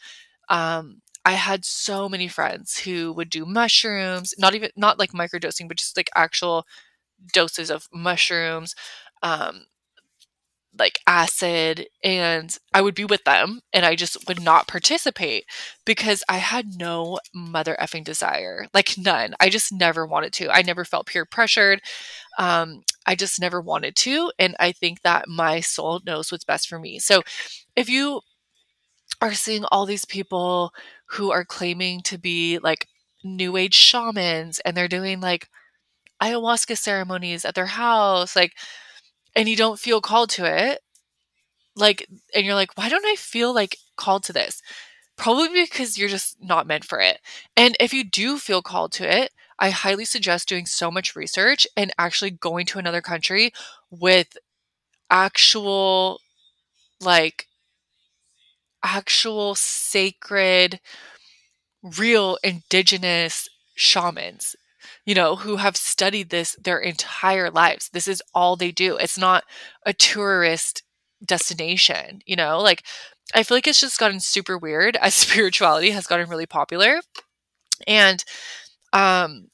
A: um I had so many friends who would do mushrooms, not even not like microdosing, but just like actual doses of mushrooms, um, like acid, and I would be with them and I just would not participate because I had no mother effing desire. Like none. I just never wanted to. I never felt peer pressured. Um, I just never wanted to. And I think that my soul knows what's best for me. So if you are seeing all these people who are claiming to be like new age shamans and they're doing like ayahuasca ceremonies at their house like and you don't feel called to it. Like and you're like why don't i feel like called to this? Probably because you're just not meant for it. And if you do feel called to it i highly suggest doing so much research and actually going to another country with actual like actual sacred, real indigenous shamans, you know, who have studied this their entire lives. This is all they do. It's not a tourist destination, you know? Like, I feel like it's just gotten super weird as spirituality has gotten really popular. And, um,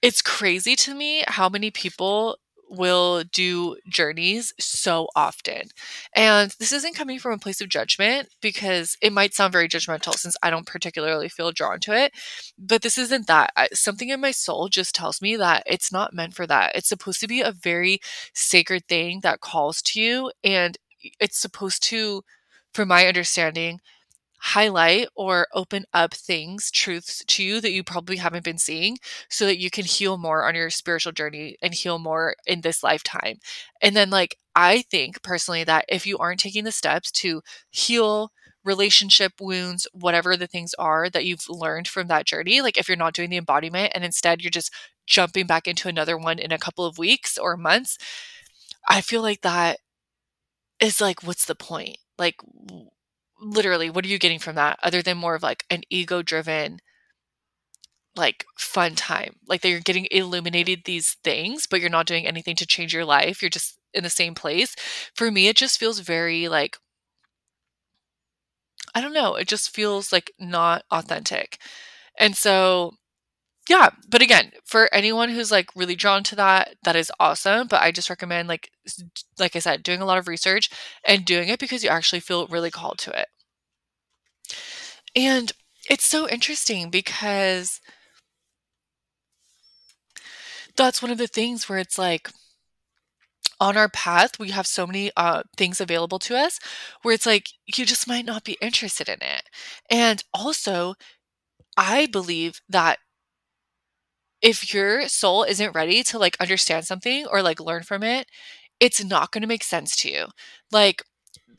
A: it's crazy to me how many people will do journeys so often. And this isn't coming from a place of judgment because it might sound very judgmental since I don't particularly feel drawn to it. But this isn't that. Something in my soul just tells me that it's not meant for that. It's supposed to be a very sacred thing that calls to you. And it's supposed to, from my understanding, highlight or open up things, truths to you that you probably haven't been seeing so that you can heal more on your spiritual journey and heal more in this lifetime. And then, like, I think personally that if you aren't taking the steps to heal, relationship wounds, whatever the things are that you've learned from that journey. Like if you're not doing the embodiment and instead you're just jumping back into another one in a couple of weeks or months, I feel like that is like, what's the point? Like, literally, what are you getting from that other than more of like an ego driven, like fun time? Like that you're getting illuminated these things, but you're not doing anything to change your life. You're just in the same place. For me, it just feels very like, I don't know, it just feels like not authentic. And so yeah, but again, for anyone who's like really drawn to that, that is awesome. But I just recommend like like I said, doing a lot of research and doing it because you actually feel really called to it. And it's so interesting because that's one of the things where it's like on our path we have so many uh, things available to us where it's like you just might not be interested in it and also i believe that if your soul isn't ready to like understand something or like learn from it, it's not going to make sense to you. Like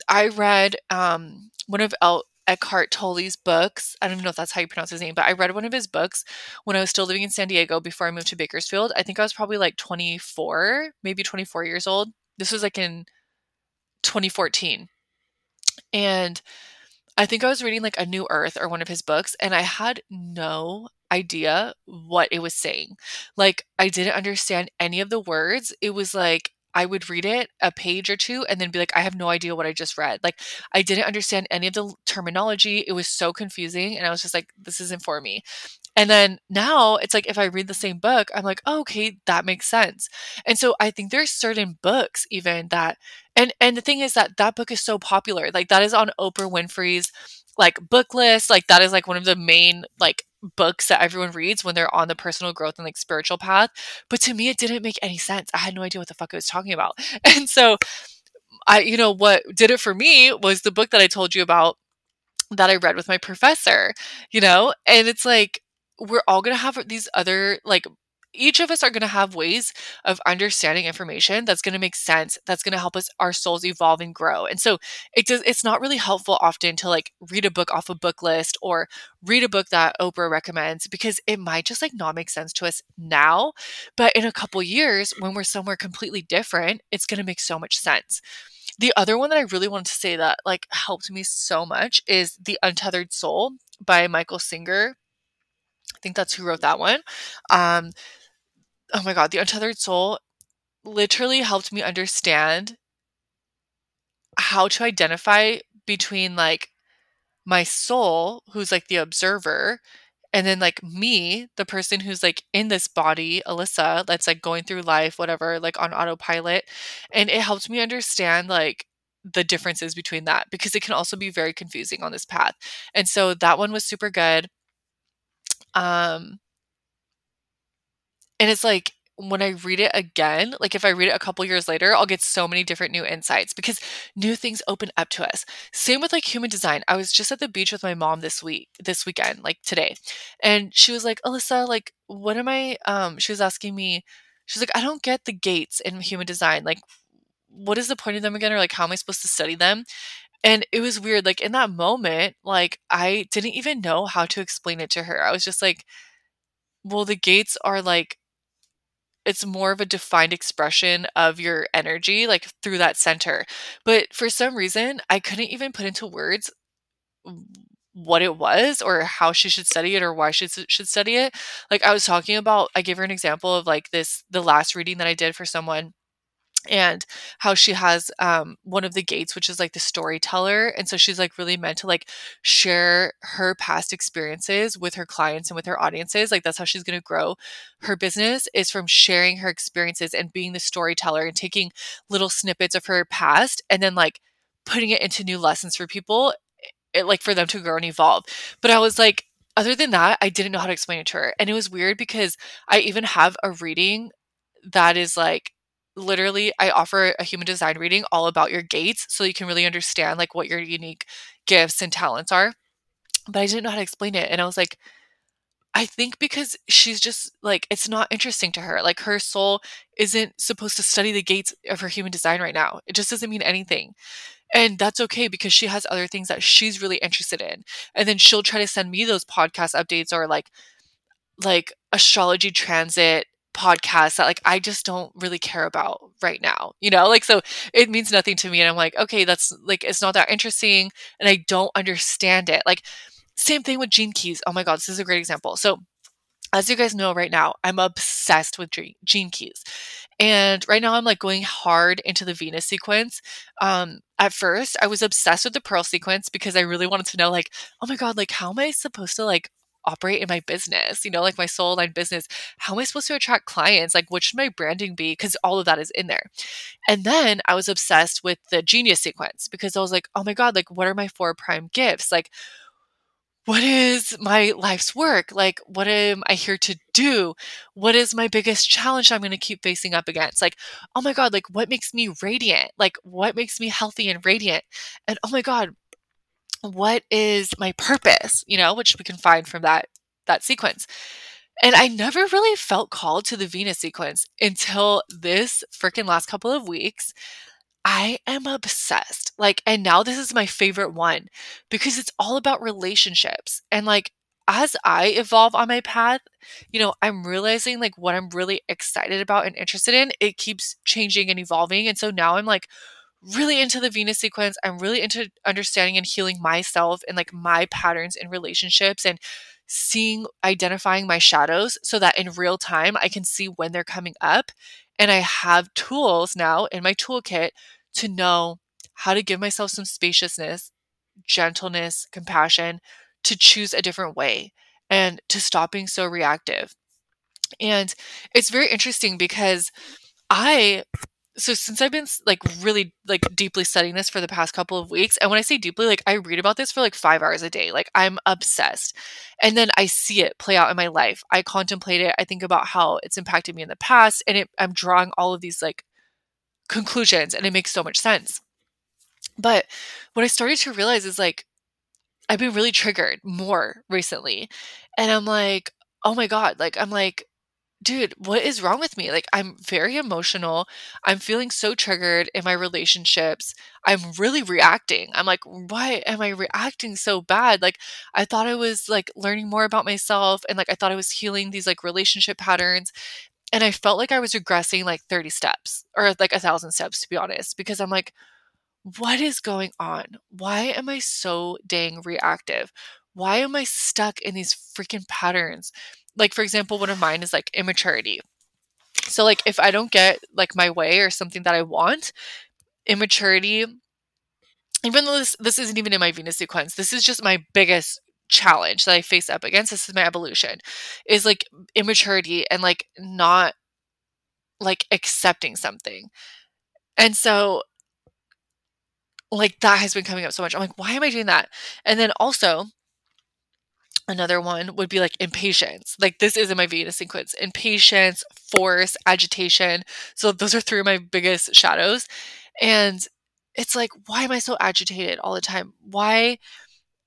A: I read um one of El- Eckhart Tolle's books. I don't even know if that's how you pronounce his name, but I read one of his books when I was still living in San Diego before I moved to Bakersfield. I think I was probably like 24, maybe 24 years old. This was like in 2014. And I think I was reading like A New Earth or one of his books, and I had no idea what it was saying. Like, I didn't understand any of the words. It was like I would read it a page or two and then be like, I have no idea what I just read. Like, I didn't understand any of the terminology. It was so confusing. And I was just like, this isn't for me. And then now it's like if I read the same book, I'm like, oh, okay, that makes sense. And so I think there's certain books even that and and the thing is that that book is so popular. Like that is on Oprah Winfrey's like book list. Like that is like one of the main like books that everyone reads when they're on the personal growth and like spiritual path. But to me it didn't make any sense. I had no idea what the fuck I was talking about. And so I you know what did it for me was the book that I told you about that I read with my professor, you know? And it's like we're all going to have these other like each of us are going to have ways of understanding information that's going to make sense that's going to help us our souls evolve and grow and so it does it's not really helpful often to like read a book off a book list or read a book that oprah recommends because it might just like not make sense to us now but in a couple years when we're somewhere completely different it's going to make so much sense the other one that I really wanted to say that like helped me so much is The Untethered Soul by Michael Singer I think that's who wrote that one. Um, oh my god, The Untethered Soul literally helped me understand how to identify between like my soul, who's like the observer, and then like me, the person who's like in this body, Ellisa, that's like going through life, whatever, like on autopilot. And it helped me understand like the differences between that because it can also be very confusing on this path. And so that one was super good. Um, and it's like when I read it again, like if I read it a couple years later, I'll get so many different new insights because new things open up to us. Same with like human design. I was just at the beach with my mom this week, this weekend, like today. And she was like, Ellisa, like, what am I? Um, she was asking me, she's like, I don't get the gates in human design. Like, what is the point of them again? Or like, how am I supposed to study them? And it was weird. Like in that moment, like I didn't even know how to explain it to her. I was just like, well, the gates are like, it's more of a defined expression of your energy, like through that center. But for some reason, I couldn't even put into words what it was or how she should study it or why she should study it. Like I was talking about, I gave her an example of like this, the last reading that I did for someone and how she has um, one of the gates which is like the storyteller and so she's like really meant to like share her past experiences with her clients and with her audiences like that's how she's going to grow her business is from sharing her experiences and being the storyteller and taking little snippets of her past and then like putting it into new lessons for people it, eh, like for them to grow and evolve. But i was like other than that i didn't know how to explain it to her and it was weird because i even have a reading that is like literally I offer a human design reading all about your gates so you can really understand like what your unique gifts and talents are. But I didn't know how to explain it and I was like I think because she's just like it's not interesting to her. Like her soul isn't supposed to study the gates of her human design right now. It just doesn't mean anything. And that's okay because she has other things that she's really interested in. And then she'll try to send me those podcast updates or like like astrology transit podcasts that like I just don't really care about right now. You know, like so it means nothing to me and I'm like, okay, that's like it's not that interesting and I don't understand it. Like same thing with Gene Keys. Oh my god, this is a great example. So as you guys know right now, I'm obsessed with Gene Keys. And right now I'm like going hard into the Venus sequence. Um at first I was obsessed with the pearl sequence because I really wanted to know like, oh my god, like how am I supposed to like operate in my business, you know, like my soul line business. How am I supposed to attract clients? Like, what should my branding be? Because all of that is in there. And then I was obsessed with the genius sequence because I was like, oh my God, like, what are my four prime gifts? Like, what is my life's work? Like, what am I here to do? What is my biggest challenge I'm going to keep facing up against? Like, oh my God, like, what makes me radiant? Like, what makes me healthy and radiant? And oh my God, what is my purpose you know which we can find from that that sequence. And i never really felt called to the venus sequence until this freaking last couple of weeks. I am obsessed like and now this is my favorite one because it's all about relationships. And like as i evolve on my path you know i'm realizing like what i'm really excited about and interested in it keeps changing and evolving. And so now i'm like really into the Venus sequence. I'm really into understanding and healing myself and like my patterns in relationships and seeing, identifying my shadows so that in real time I can see when they're coming up. And I have tools now in my toolkit to know how to give myself some spaciousness, gentleness, compassion to choose a different way and to stop being so reactive. And it's very interesting because I so since I've been like really like deeply studying this for the past couple of weeks, and when I say deeply, like I read about this for like five hours a day. Like I'm obsessed. And then I see it play out in my life. I contemplate it. I think about how it's impacted me in the past, and it, I'm drawing all of these like conclusions, and it makes so much sense. But what I started to realize is like I've been really triggered more recently, and I'm like, oh my god, like I'm like dude, what is wrong with me? Like, I'm very emotional. I'm feeling so triggered in my relationships. I'm really reacting. I'm like, why am I reacting so bad? Like, I thought I was like learning more about myself and like I thought I was healing these like relationship patterns. And I felt like I was regressing like 30 steps or like a thousand steps, to be honest, because I'm like, what is going on? Why am I so dang reactive? Why am I stuck in these freaking patterns? Like for example one of mine is like immaturity. So like if i don't get like my way or something that i want immaturity even though this this isn't even in my venus sequence this is just my biggest challenge that i face up against. This is my evolution is like immaturity and like not like accepting something. And so like that has been coming up so much. I'm like why am i doing that? And then also Another one would be like impatience. Like this is in my Venus sequence. Impatience, force, agitation. So those are three of my biggest shadows. And it's like, why am I so agitated all the time? Why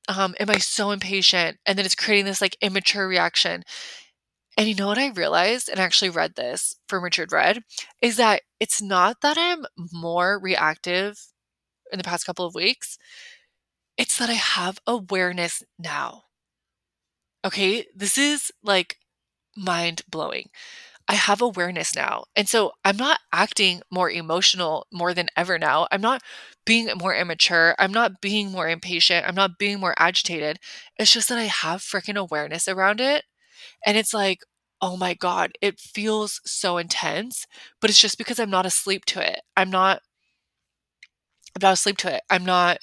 A: um, am I so impatient? And then it's creating this like immature reaction. And you know what I realized and actually read this from Richard Rudd is that it's not that I'm more reactive in the past couple of weeks. It's that I have awareness now. Okay, this is like mind blowing. I have awareness now. And so I'm not acting more emotional more than ever now. I'm not being more immature. I'm not being more impatient. I'm not being more agitated. It's just that I have freaking awareness around it. And it's like, oh my God, it feels so intense, but it's just because I'm not asleep to it. I'm not, I'm not asleep to it. I'm not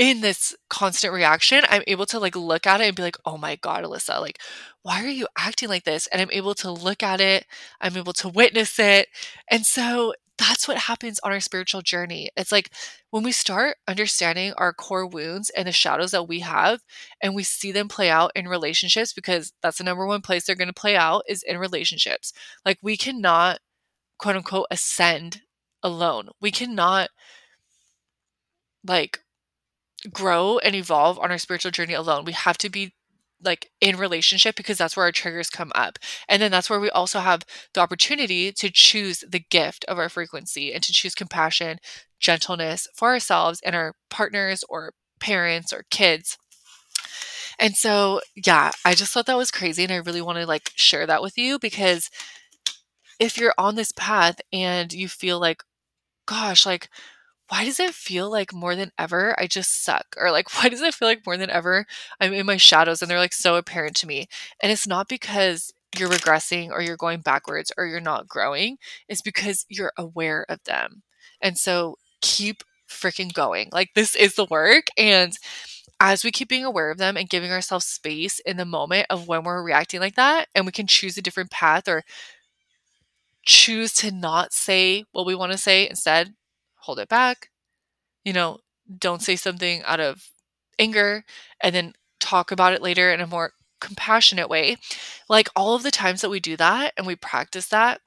A: in this constant reaction. I'm able to like look at it and be like, oh my God, Ellisa, like, why are you acting like this? And I'm able to look at it, I'm able to witness it. And so that's what happens on our spiritual journey. It's like when we start understanding our core wounds and the shadows that we have, and we see them play out in relationships, because that's the number one place they're going to play out is in relationships. Like we cannot, quote unquote, ascend alone. We cannot, like, grow and evolve on our spiritual journey alone. We have to be like in relationship because that's where our triggers come up. And then that's where we also have the opportunity to choose the gift of our frequency and to choose compassion, gentleness for ourselves and our partners or parents or kids. And so, yeah, I just thought that was crazy and I really want to like share that with you because if you're on this path and you feel like gosh, like why does it feel like more than ever I just suck? Or like, why does it feel like more than ever I'm in my shadows and they're like so apparent to me? And it's not because you're regressing or you're going backwards or you're not growing, it's because you're aware of them. And so keep freaking going. Like, this is the work. And as we keep being aware of them and giving ourselves space in the moment of when we're reacting like that, and we can choose a different path or choose to not say what we want to say instead hold it back. You know, don't say something out of anger and then talk about it later in a more compassionate way. Like all of the times that we do that and we practice that,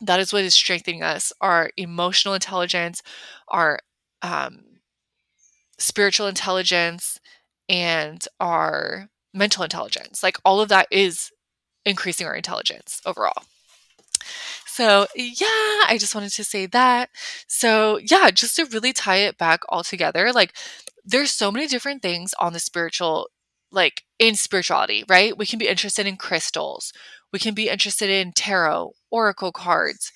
A: that is what is strengthening us our emotional intelligence, our um, spiritual intelligence, and our mental intelligence. Like all of that is increasing our intelligence overall. So, yeah, I just wanted to say that. So, yeah, just to really tie it back all together, like there's so many different things on the spiritual like in spirituality, right? We can be interested in crystals. We can be interested in tarot, oracle cards,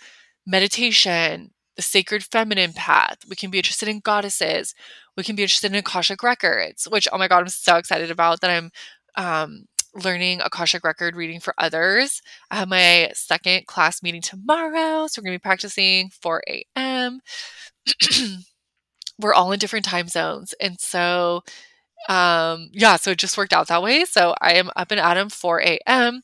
A: meditation, the sacred feminine path. We can be interested in goddesses. We can be interested in Akashic records, which oh my god, I'm so excited about that I'm um learning Akashic record reading for others. I have my second class meeting tomorrow, so we're going to be practicing 4 a.m. we're all in different time zones. And so, um, yeah, so it just worked out that way. So I am up and at 'em 4 a.m.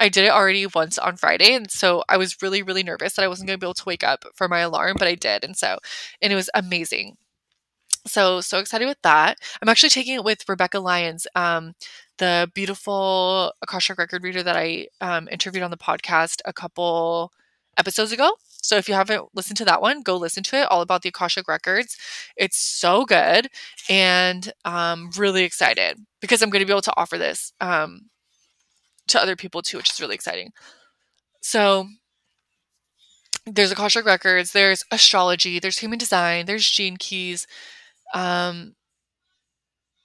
A: I did it already once on Friday. And so I was really, really nervous that I wasn't going to be able to wake up for my alarm, but I did. And so, and it was amazing. So, so excited with that. I'm actually taking it with Rebecca Lyons. Um, the beautiful Akashic record reader that I um, interviewed on the podcast a couple episodes ago. So if you haven't listened to that one, go listen to it all about the Akashic records. It's so good and um, really excited because I'm going to be able to offer this um, to other people too, which is really exciting. So there's Akashic records, there's astrology, there's human design, there's gene keys. Um,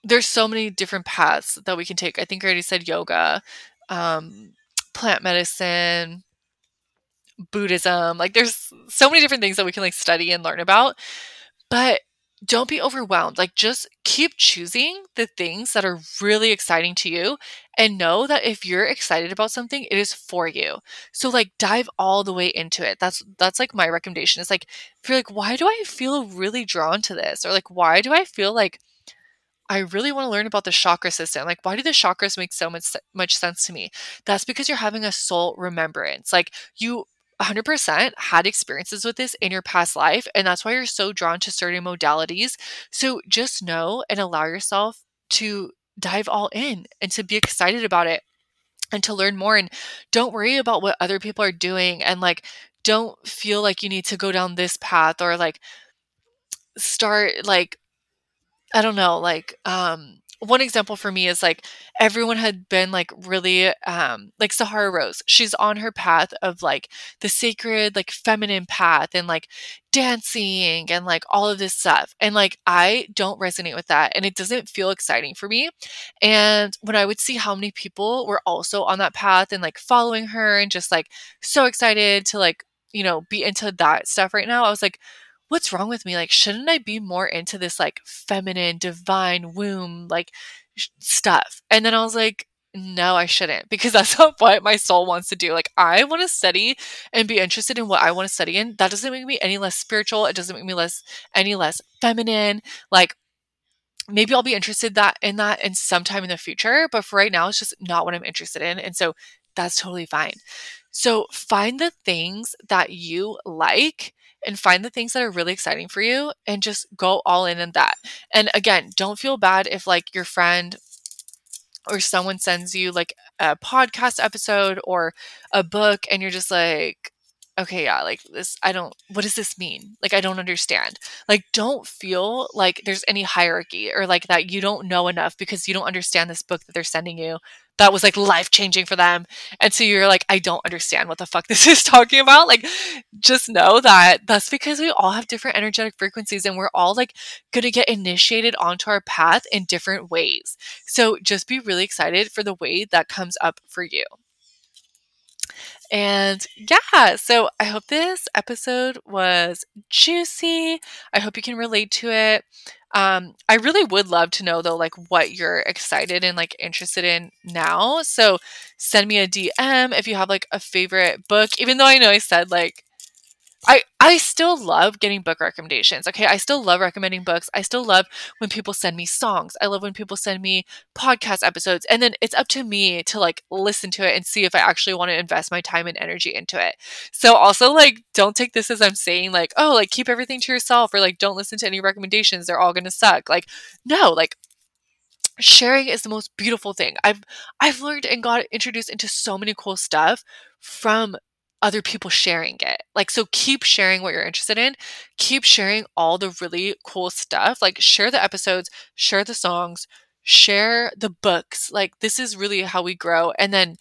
A: there's so many different paths that we can take. I think I already said yoga, um, plant medicine, Buddhism. Like there's so many different things that we can like study and learn about. But don't be overwhelmed. Like just keep choosing the things that are really exciting to you and know that if you're excited about something, it is for you. So like dive all the way into it. That's that's like my recommendation. Is like if you're like why do I feel really drawn to this or like why do I feel like I really want to learn about the chakra system. Like, why do the chakras make so much much sense to me? That's because you're having a soul remembrance. Like, you 100% had experiences with this in your past life, and that's why you're so drawn to certain modalities. So just know and allow yourself to dive all in and to be excited about it and to learn more. And don't worry about what other people are doing. And like, don't feel like you need to go down this path or like start like I don't know, like um one example for me is like everyone had been like really um like Sahara Rose. She's on her path of like the sacred like feminine path and like dancing and like all of this stuff. And like I don't resonate with that and it doesn't feel exciting for me. And when I would see how many people were also on that path and like following her and just like so excited to like, you know, be into that stuff right now, I was like what's wrong with me? Like, shouldn't I be more into this like feminine, divine womb, like sh- stuff? And then I was like, no, I shouldn't because that's not what my soul wants to do. Like, I want to study and be interested in what I want to study in. That doesn't make me any less spiritual. It doesn't make me less any less feminine. Like, maybe I'll be interested that in that in sometime in the future, but for right now, it's just not what I'm interested in. And so that's totally fine. So find the things that you like and find the things that are really exciting for you and just go all in on that. And again, don't feel bad if like your friend or someone sends you like a podcast episode or a book and you're just like okay yeah like this i don't what does this mean? Like i don't understand. Like don't feel like there's any hierarchy or like that you don't know enough because you don't understand this book that they're sending you that was like life changing for them. And so you're like, I don't understand what the fuck this is talking about. Like, just know that that's because we all have different energetic frequencies and we're all like going to get initiated onto our path in different ways. So just be really excited for the way that comes up for you. And yeah, so I hope this episode was juicy. I hope you can relate to it. Um, I really would love to know though, like what you're excited and like interested in now. So send me a DM if you have like a favorite book, even though I know I said like I I still love getting book recommendations. Okay, I still love recommending books. I still love when people send me songs. I love when people send me podcast episodes. And then it's up to me to like listen to it and see if I actually want to invest my time and energy into it. So also like don't take this as I'm saying like, "Oh, like keep everything to yourself" or like don't listen to any recommendations. They're all going to suck. Like no, like sharing is the most beautiful thing. I've I've learned and got introduced into so many cool stuff from other people sharing it. Like, so keep sharing what you're interested in. Keep sharing all the really cool stuff. Like, share the episodes, share the songs, share the books. Like, this is really how we grow. And then,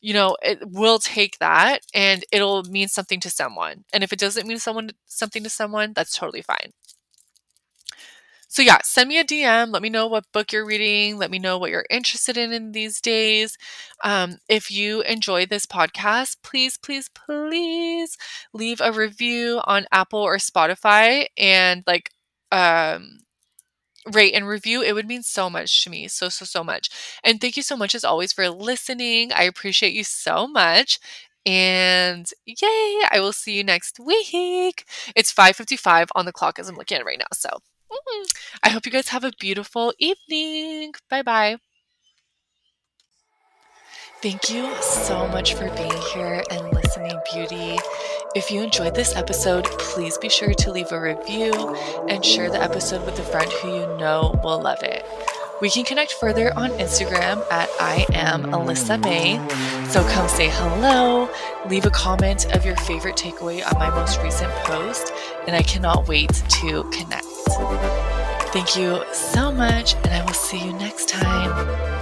A: you know, it will take that and it'll mean something to someone. And if it doesn't mean someone something to someone, that's totally fine. So, yeah, send me a DM. Let me know what book you're reading. Let me know what you're interested in in these days. Um, if you enjoy this podcast, please, please, please leave a review on Apple or Spotify and like, um, rate and review. It would mean so much to me. So, so, so much. And thank you so much as always for listening. I appreciate you so much. And yay, I will see you next week. It's 5:55 on the clock as I'm looking at it right now. So Mm. I hope you guys have a beautiful evening. Bye bye. Thank you so much for being here and listening, beauty. If you enjoyed this episode, please be sure to leave a review and share the episode with a friend who you know will love it. We can connect further on Instagram at I am Ellisa Mae. So come say hello, leave a comment of your favorite takeaway on my most recent post, and I cannot wait to connect. Thank you so much, and I will see you next time.